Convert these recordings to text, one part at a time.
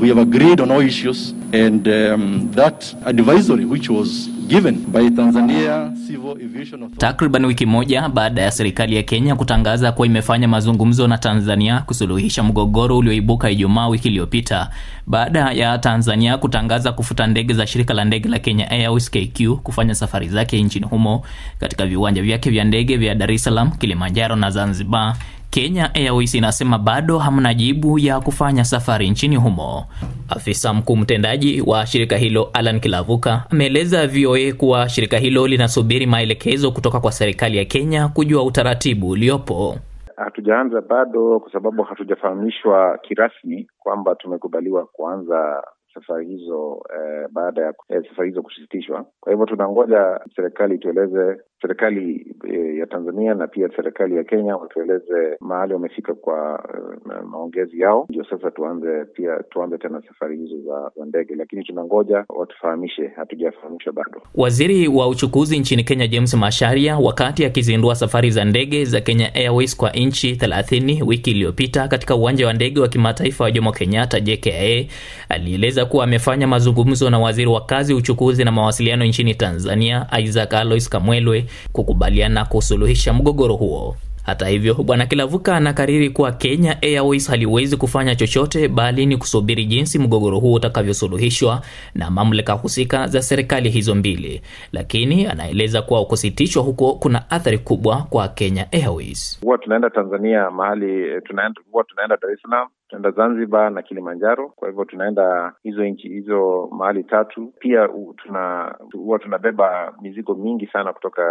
we have agreed on all issues and um, that advisory which was given by Tanzania Civil Aviation Authority. Takriban wiki moja baada ya serikali ya Kenya kutangaza kuwa imefanya mazungumzo na Tanzania kusuluhisha mgogoro ulioibuka Ijumaa wiki iliyopita, baada ya Tanzania kutangaza kufuta ndege za shirika la ndege la Kenya Airways KQ kufanya safari zake nchini humo katika viwanja vyake vya ndege vya Dar es Salaam, Kilimanjaro na Zanzibar. Kenya Airways inasema bado hamna jibu ya kufanya safari nchini humo. Afisa mkuu mtendaji wa shirika hilo Alan Kilavuka ameeleza VOA kuwa shirika hilo linasubiri maelekezo kutoka kwa serikali ya Kenya kujua utaratibu uliopo. Hatujaanza bado kwa sababu hatujafahamishwa kirasmi kwamba tumekubaliwa kuanza safari hizo eh, baada ya eh, safari hizo kusitishwa. Kwa hivyo tunangoja serikali itueleze, serikali eh, ya Tanzania na pia serikali ya Kenya watueleze mahali wamefika kwa eh, maongezi yao, ndio sasa tuanze pia tuanze tena safari hizo za, za ndege, lakini tunangoja watufahamishe, hatujafahamishwa bado. Waziri wa uchukuzi nchini Kenya James Masharia, wakati akizindua safari za ndege za Kenya Airways kwa nchi 30 wiki iliyopita katika uwanja wa ndege wa kimataifa wa Jomo Kenyatta JKA, alieleza kuwa amefanya mazungumzo na waziri wa kazi, uchukuzi na mawasiliano nchini Tanzania Isaac Alois Kamwelwe kukubaliana kusuluhisha mgogoro huo. Hata hivyo, bwana Kilavuka anakariri kuwa Kenya Airways haliwezi kufanya chochote bali ni kusubiri jinsi mgogoro huo utakavyosuluhishwa na mamlaka husika za serikali hizo mbili, lakini anaeleza kuwa kusitishwa huko kuna athari kubwa kwa Kenya Airways. Huwa tunaenda Tanzania mahali tunaenda, huwa tunaenda Dar es Salaam tunaenda Zanzibar na Kilimanjaro. Kwa hivyo tunaenda hizo nchi hizo mahali tatu. Pia tuna tunabeba mizigo mingi sana kutoka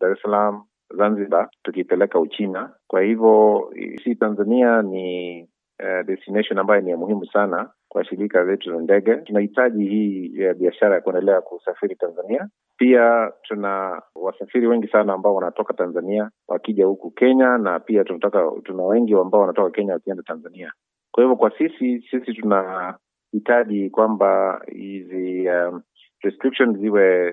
Dar es Salaam Zanzibar tukipeleka Uchina. Kwa hivyo si Tanzania ni uh, destination ambayo ni ya muhimu sana kwa shirika letu la ndege. Tunahitaji hii ya biashara ya kuendelea kusafiri Tanzania. Pia tuna wasafiri wengi sana ambao wanatoka Tanzania wakija huku Kenya, na pia tunataka tuna wengi ambao wanatoka Kenya wakienda Tanzania. Kwa hivyo kwa sisi sisi tunahitaji kwamba hizi um, restrictions ziwe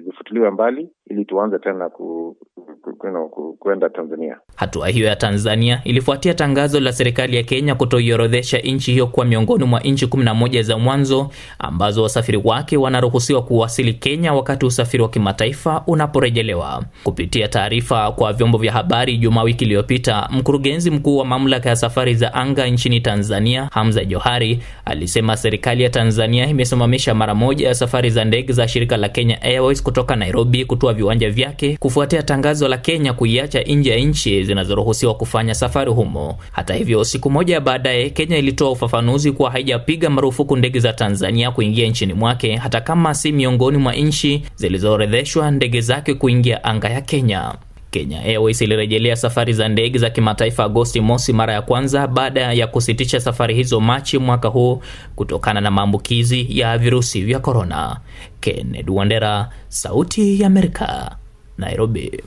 zifutiliwe mbali ili tuanze tena ku, ku, ku, Tanzania. Hatua hiyo ya Tanzania ilifuatia tangazo la serikali ya Kenya kutoiorodhesha nchi hiyo kuwa miongoni mwa nchi 11 za mwanzo ambazo wasafiri wake wanaruhusiwa kuwasili Kenya wakati usafiri wa kimataifa unaporejelewa. Kupitia taarifa kwa vyombo vya habari Jumaa wiki iliyopita, mkurugenzi mkuu wa mamlaka ya safari za anga nchini Tanzania Hamza Johari alisema serikali ya Tanzania imesimamisha mara moja ya safari za ndege za shirika la Kenya Airways kutoka Nairobi kutoa viwanja vyake kufuatia tangazo la Kenya kuiacha nje ya nchi zinazoruhusiwa kufanya safari humo. Hata hivyo, siku moja baadaye, Kenya ilitoa ufafanuzi kuwa haijapiga marufuku ndege za Tanzania kuingia nchini mwake, hata kama si miongoni mwa nchi zilizoorodheshwa ndege zake kuingia anga ya Kenya. Kenya Airways ilirejelea safari za ndege za kimataifa Agosti mosi mara ya kwanza baada ya kusitisha safari hizo Machi mwaka huu kutokana na maambukizi ya virusi vya korona. Kennedy Wandera, Sauti ya Amerika, Nairobi.